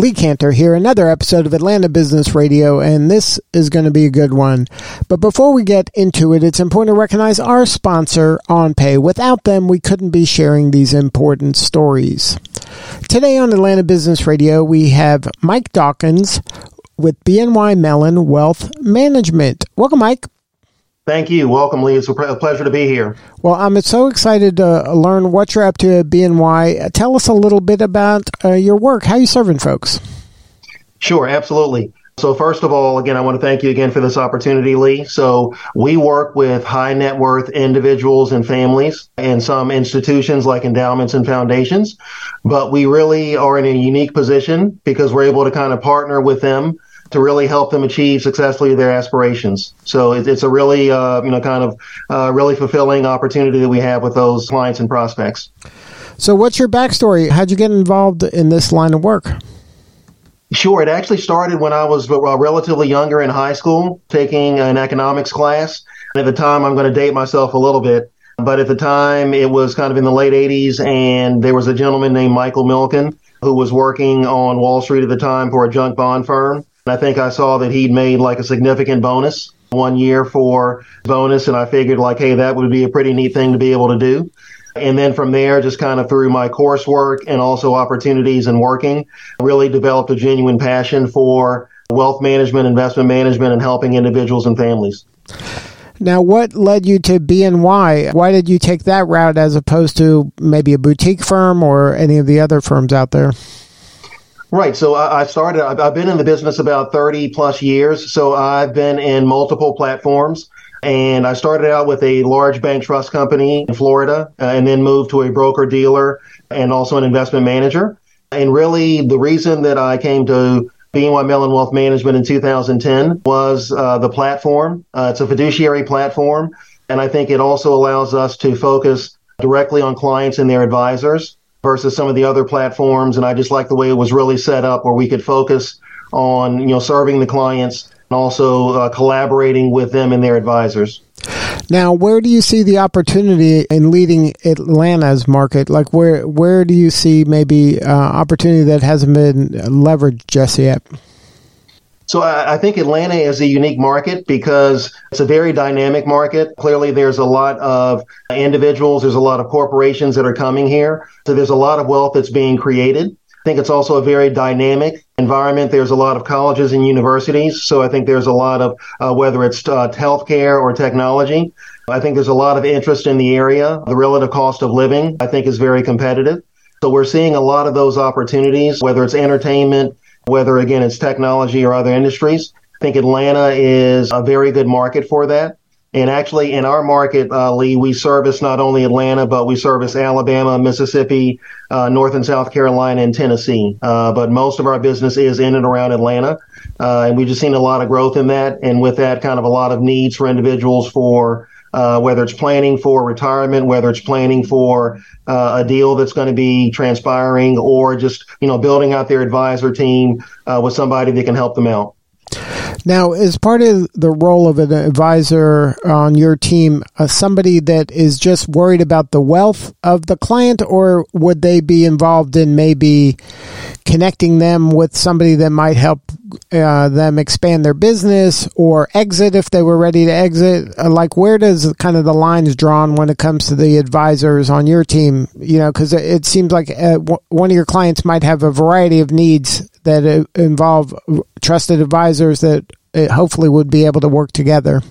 Lee Kantor here, another episode of Atlanta Business Radio, and this is going to be a good one. But before we get into it, it's important to recognize our sponsor, OnPay. Without them, we couldn't be sharing these important stories. Today on Atlanta Business Radio, we have Mike Dawkins with BNY Mellon Wealth Management. Welcome, Mike. Thank you. Welcome, Lee. It's a pleasure to be here. Well, I'm so excited to learn what you're up to at BNY. Tell us a little bit about uh, your work. How are you serving folks? Sure, absolutely. So first of all, again, I want to thank you again for this opportunity, Lee. So we work with high net worth individuals and families and some institutions like endowments and foundations, but we really are in a unique position because we're able to kind of partner with them to really help them achieve successfully their aspirations. So it, it's a really, uh, you know, kind of uh, really fulfilling opportunity that we have with those clients and prospects. So, what's your backstory? How'd you get involved in this line of work? Sure. It actually started when I was uh, relatively younger in high school, taking an economics class. At the time, I'm going to date myself a little bit, but at the time, it was kind of in the late 80s, and there was a gentleman named Michael Milken who was working on Wall Street at the time for a junk bond firm. I think I saw that he'd made like a significant bonus one year for bonus, and I figured like, hey, that would be a pretty neat thing to be able to do. And then from there, just kind of through my coursework and also opportunities and working, really developed a genuine passion for wealth management, investment management, and helping individuals and families. Now, what led you to BNY? Why did you take that route as opposed to maybe a boutique firm or any of the other firms out there? Right. So I, started, I've been in the business about 30 plus years. So I've been in multiple platforms. And I started out with a large bank trust company in Florida uh, and then moved to a broker dealer and also an investment manager. And really, the reason that I came to BNY Mellon Wealth Management in 2010 was uh, the platform. Uh, it's a fiduciary platform. And I think it also allows us to focus directly on clients and their advisors versus some of the other platforms. And I just like the way it was really set up where we could focus on, you know, serving the clients and also uh, collaborating with them and their advisors. Now, where do you see the opportunity in leading Atlanta's market? Like, where where do you see maybe uh, opportunity that hasn't been leveraged just yet? So I, think Atlanta is a unique market because it's a very dynamic market. Clearly, there's a lot of individuals, there's a lot of corporations that are coming here. So there's a lot of wealth that's being created. I think it's also a very dynamic environment. There's a lot of colleges and universities. So I think there's a lot of, uh, whether it's uh, healthcare or technology, I think there's a lot of interest in the area. The relative cost of living, I think, is very competitive. So we're seeing a lot of those opportunities, whether it's entertainment, whether again it's technology or other industries. I think Atlanta is a very good market for that. And actually, in our market, uh, Lee, we service not only Atlanta, but we service Alabama, Mississippi, uh, North and South Carolina, and Tennessee. Uh, but most of our business is in and around Atlanta. Uh, and we've just seen a lot of growth in that. And with that, kind of a lot of needs for individuals for uh, whether it's planning for retirement, whether it's planning for uh, a deal that's going to be transpiring, or just you know building out their advisor team uh, with somebody that can help them out. Now, as part of the role of an advisor on your team, uh, somebody that is just worried about the wealth of the client, or would they be involved in maybe connecting them with somebody that might help uh, them expand their business or exit if they were ready to exit? Uh, like, where does kind of the lines drawn when it comes to the advisors on your team? You know, because it seems like uh, one of your clients might have a variety of needs that uh, involve trusted advisors that uh, hopefully would be able to work together.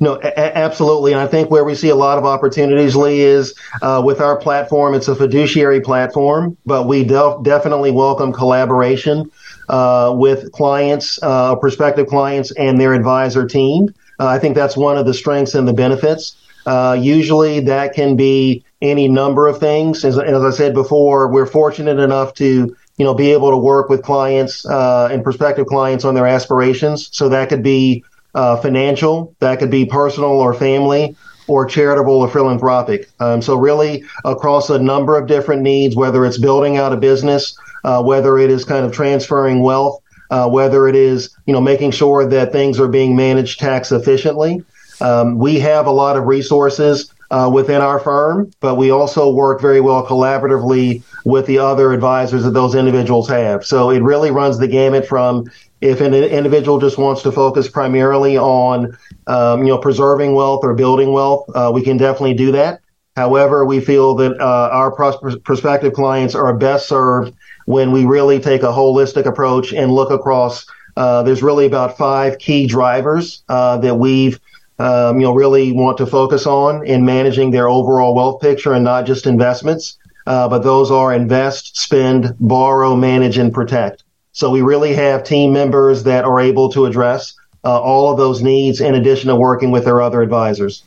No, a- absolutely. And I think where we see a lot of opportunities, Lee, is uh, with our platform. It's a fiduciary platform, but we definitely welcome collaboration uh, with clients, uh, prospective clients, and their advisor team. Uh, I think that's one of the strengths and the benefits. Uh, usually, that can be any number of things. As, as, I said before, we're fortunate enough to you know be able to work with clients uh, and prospective clients on their aspirations. So that could be uh, financial, that could be personal or family, or charitable or philanthropic. Um, so really across a number of different needs, whether it's building out a business, uh, whether it is kind of transferring wealth, uh, whether it is you know making sure that things are being managed tax efficiently. Um, we have a lot of resources uh, within our firm, but we also work very well collaboratively with the other advisors that those individuals have. So it really runs the gamut from if an individual just wants to focus primarily on um, you know preserving wealth or building wealth, uh, we can definitely do that. However, we feel that uh, our pros- prospective clients are best served when we really take a holistic approach and look across. Uh, there's really about five key drivers uh, that we've um, you know really want to focus on in managing their overall wealth picture and not just investments. Uh, but those are invest, spend, borrow, manage, and protect. So we really have team members that are able to address uh, all of those needs in addition to working with their other advisors.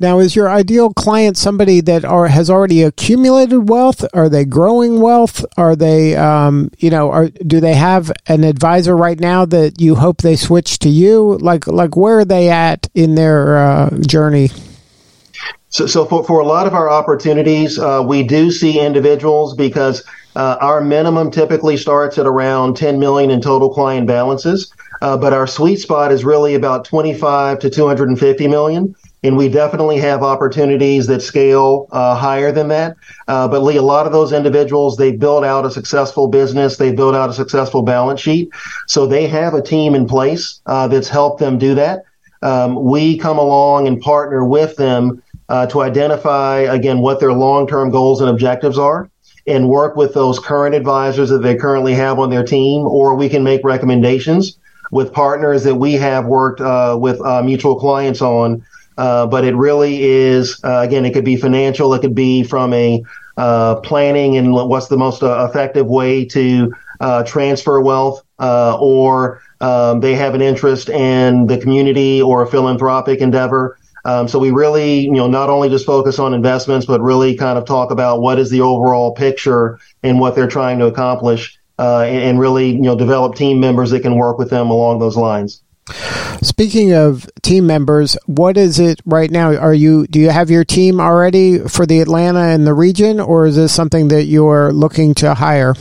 Now, is your ideal client somebody that are, has already accumulated wealth? Are they growing wealth? Are they, um, you know, are, do they have an advisor right now that you hope they switch to you? Like, like where are they at in their uh, journey? So, so for, for a lot of our opportunities, uh, we do see individuals because uh, our minimum typically starts at around 10 million in total client balances. Uh, but our sweet spot is really about 25 to 250 million and we definitely have opportunities that scale uh, higher than that. Uh, but Lee, a lot of those individuals, they build out a successful business, they build out a successful balance sheet, so they have a team in place uh, that's helped them do that. Um, we come along and partner with them uh, to identify again what their long-term goals and objectives are. And work with those current advisors that they currently have on their team, or we can make recommendations with partners that we have worked uh, with uh, mutual clients on uh, but it really is, uh, again, it could be financial, it could be from a uh, planning and what's the most uh, effective way to transfer wealth, or um, they have an interest in the community or a philanthropic endeavor. Um, so we really, you know, not only just focus on investments, but really kind of talk about what is the overall picture and what they're trying to accomplish, and, and really, you know, develop team members that can work with them along those lines. Speaking of team members, what is it right now? Are you do you have your team already for the Atlanta and the region, or is this something that you're looking to hire?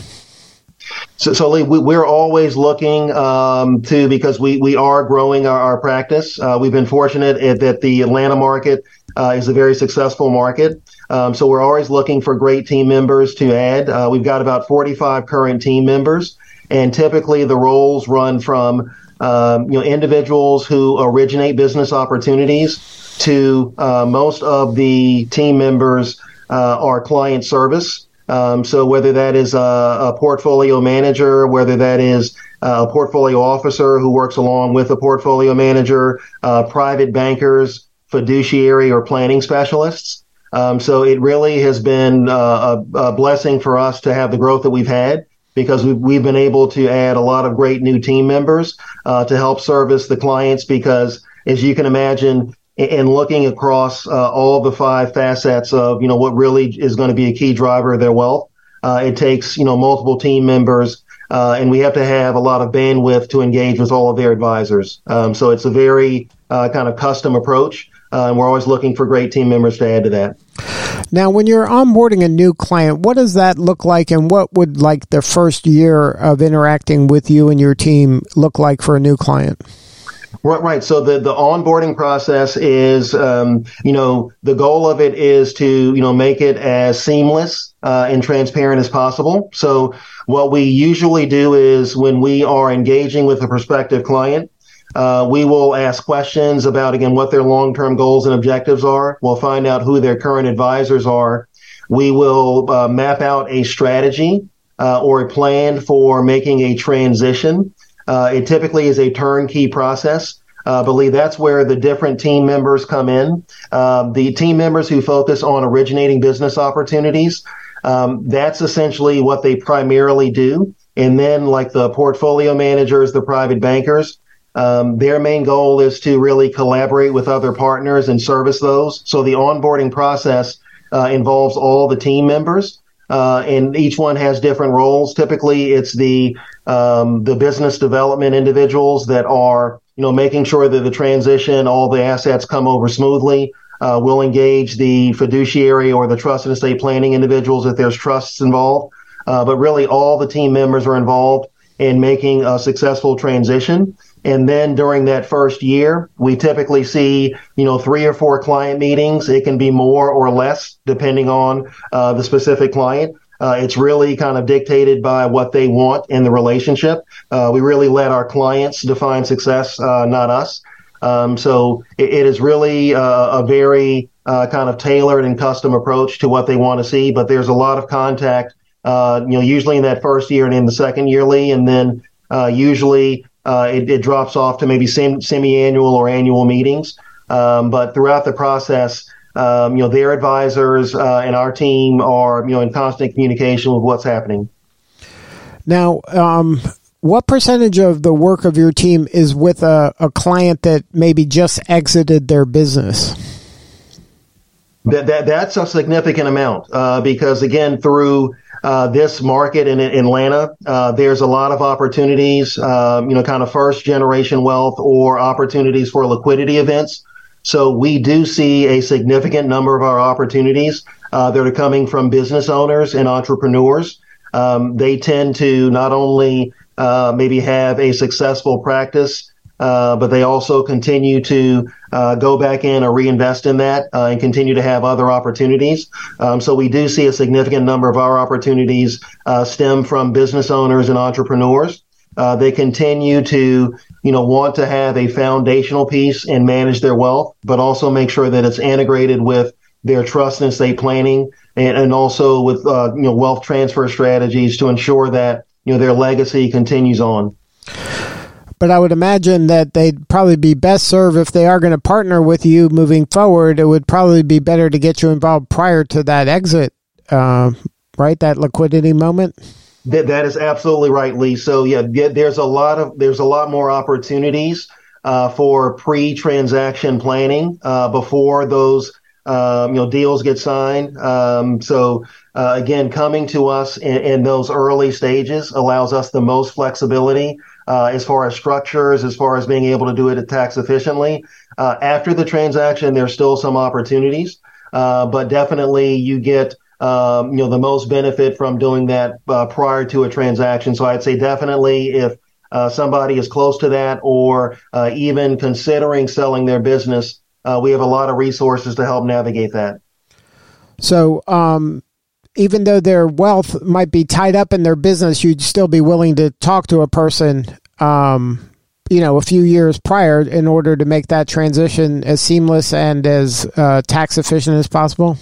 So, so Lee, we, are always looking um, to because we we are growing our, our practice. Uh, we've been fortunate that the Atlanta market uh, is a very successful market. Um, so we're always looking for great team members to add. Uh, we've got about 45 current team members, and typically the roles run from um, you know, individuals who originate business opportunities to uh, most of the team members uh, are client service. Um, so whether that is a, a, portfolio manager, whether that is a portfolio officer who works along with a portfolio manager, uh, private bankers, fiduciary or planning specialists. Um, so it really has been uh, a, a blessing for us to have the growth that we've had because we've, we've been able to add a lot of great new team members uh, to help service the clients because as you can imagine in looking across uh, all the five facets of you know what really is going to be a key driver of their wealth. Uh, it takes you know multiple team members uh, and we have to have a lot of bandwidth to engage with all of their advisors. Um, so it's a very uh, kind of custom approach uh, and we're always looking for great team members to add to that. Now, when you're onboarding a new client, what does that look like, and what would like the first year of interacting with you and your team look like for a new client? Right, right. So the, the onboarding process is, um, you know, the goal of it is to, you know, make it as seamless uh, and transparent as possible. So what we usually do is when we are engaging with a prospective client, uh, we will ask questions about, again, what their long term goals and objectives are. We'll find out who their current advisors are. We will uh, map out a strategy uh, or a plan for making a transition. Uh, it typically is a turnkey process. I uh, believe that's where the different team members come in. Um, the team members who focus on originating business opportunities, um, that's essentially what they primarily do. And then, like the portfolio managers, the private bankers, um, their main goal is to really collaborate with other partners and service those. So the onboarding process uh, involves all the team members, uh, and each one has different roles. Typically, it's the um, the business development individuals that are you know making sure that the transition, all the assets come over smoothly. Uh, we'll engage the fiduciary or the trust and estate planning individuals if there's trusts involved. Uh, but really, all the team members are involved in making a successful transition. And then during that first year, we typically see, you know, three or four client meetings. It can be more or less depending on uh, the specific client. Uh, it's really kind of dictated by what they want in the relationship. Uh, we really let our clients define success, uh, not us. Um, so it, it is really uh, a very uh, kind of tailored and custom approach to what they want to see. But there's a lot of contact, uh, you know, usually in that first year and in the second yearly, and then usually it, it, drops off to maybe sem- semi-annual or annual meetings. Um, but throughout the process, um, you know, their advisors uh, and our team are, you know, in constant communication with what's happening. Now, um, what percentage of the work of your team is with a, a client that maybe just exited their business? That, that that's a significant amount uh, because again through uh, this market in, in Atlanta, uh, there's a lot of opportunities, um, you know, kind of first generation wealth or opportunities for liquidity events so we do see a significant number of our opportunities uh, that are coming from business owners and entrepreneurs. Um, they tend to not only uh, maybe have a successful practice, uh, but they also continue to uh, go back in or reinvest in that uh, and continue to have other opportunities. Um, so we do see a significant number of our opportunities uh, stem from business owners and entrepreneurs. Uh, they continue to, you know, want to have a foundational piece and manage their wealth, but also make sure that it's integrated with their trust and estate planning and, and also with, uh, you know, wealth transfer strategies to ensure that, you know, their legacy continues on. But I would imagine that they'd probably be best served if they are going to partner with you moving forward. It would probably be better to get you involved prior to that exit, uh, right? That liquidity moment. That that is absolutely right, Lee. So yeah, there's a lot of there's a lot more opportunities uh, for pre-transaction planning uh, before those um, you know deals get signed. Um, so uh, again, coming to us in, in, those early stages allows us the most flexibility uh, as far as structures, as far as being able to do it tax efficiently. Uh, after the transaction, there's still some opportunities, uh, but definitely you get um, you know, the most benefit from doing that uh, prior to a transaction. So I'd say definitely if uh, somebody is close to that or uh, even considering selling their business, we have a lot of resources to help navigate that. So, um, even though their wealth might be tied up in their business, you'd still be willing to talk to a person, um, you know, a few years prior in order to make that transition as seamless and as uh, tax efficient as possible.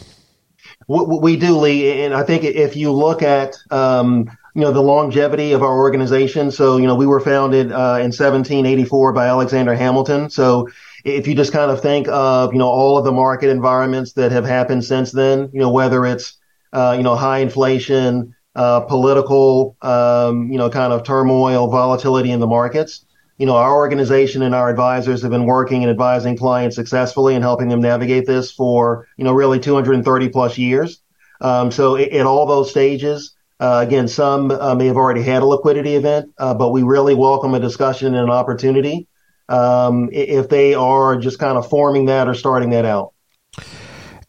We do, Lee, and I think if you look at um, you know the longevity of our organization, so you know we were founded uh, in 1784 by Alexander Hamilton. So if you just kind of think of you know all of the market environments that have happened since then, you know whether it's you know high inflation, uh, political, um, you know kind of turmoil, volatility in the markets, you know, our organization and our advisors have been working and advising clients successfully and helping them navigate this for, you know, really 230 plus years. Um, so in all those stages, uh, again, some uh, may have already had a liquidity event, uh, but we really welcome a discussion and an opportunity um, if they are just kind of forming that or starting that out.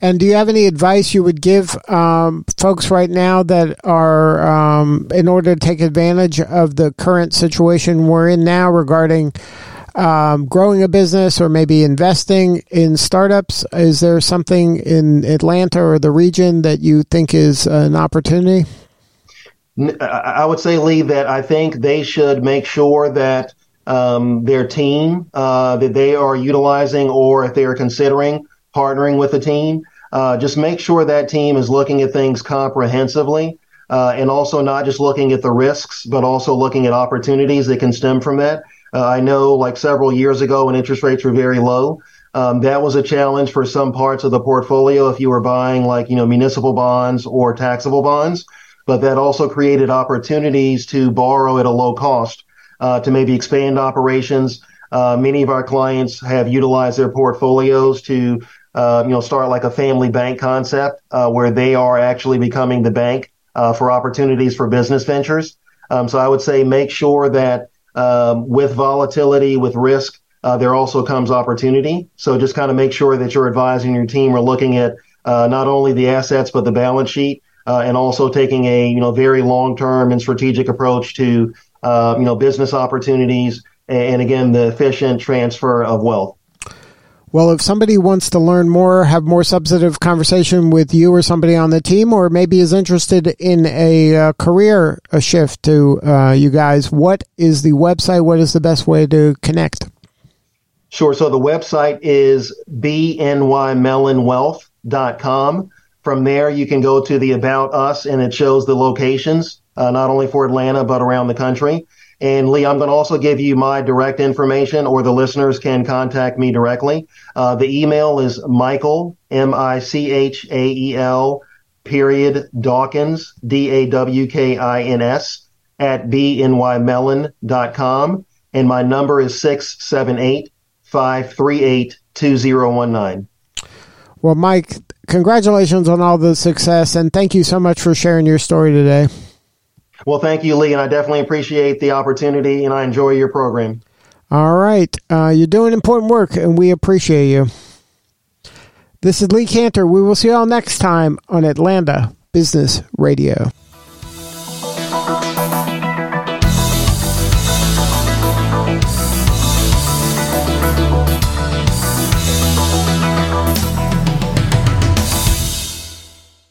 And do you have any advice you would give um, folks right now that are, um, in order to take advantage of the current situation we're in now regarding um, growing a business or maybe investing in startups? Is there something in Atlanta or the region that you think is an opportunity? I would say, Lee, that I think they should make sure that um, their team uh, that they are utilizing, or if they are considering partnering with a team. Uh, just make sure that team is looking at things comprehensively uh, and also not just looking at the risks, but also looking at opportunities that can stem from that. Uh, I know, like several years ago, when interest rates were very low, um, that was a challenge for some parts of the portfolio if you were buying like you know municipal bonds or taxable bonds. But that also created opportunities to borrow at a low cost uh, to maybe expand operations. Uh, many of our clients have utilized their portfolios to uh, you know, start like a family bank concept uh, where they are actually becoming the bank uh, for opportunities for business ventures. Um, so I would say make sure that um, with volatility, with risk, uh, there also comes opportunity. So just kind of make sure that your advisor and your team are looking at uh, not only the assets but the balance sheet, uh, and also taking a you know very long term and strategic approach to you know business opportunities and again the efficient transfer of wealth. Well, if somebody wants to learn more, have more substantive conversation with you or somebody on the team, or maybe is interested in a uh, career a shift to uh, you guys, what is the website? What is the best way to connect? Sure. So the website is bnymellonwealth.com. From there, you can go to the About Us, and it shows the locations, uh, not only for Atlanta, but around the country. And Lee, I'm going to also give you my direct information, or the listeners can contact me directly. Uh, the email is Michael, M I C H A E L, period, Dawkins, D A W K I N S, at bnymellon.com. And my number is 678 538 2019. Well, Mike, congratulations on all the success, and thank you so much for sharing your story today. Well, thank you, Lee, and I definitely appreciate the opportunity, and I enjoy your program. All right. Uh, you're doing important work, and we appreciate you. This is Lee Kantor. We will see you all next time on Atlanta Business Radio.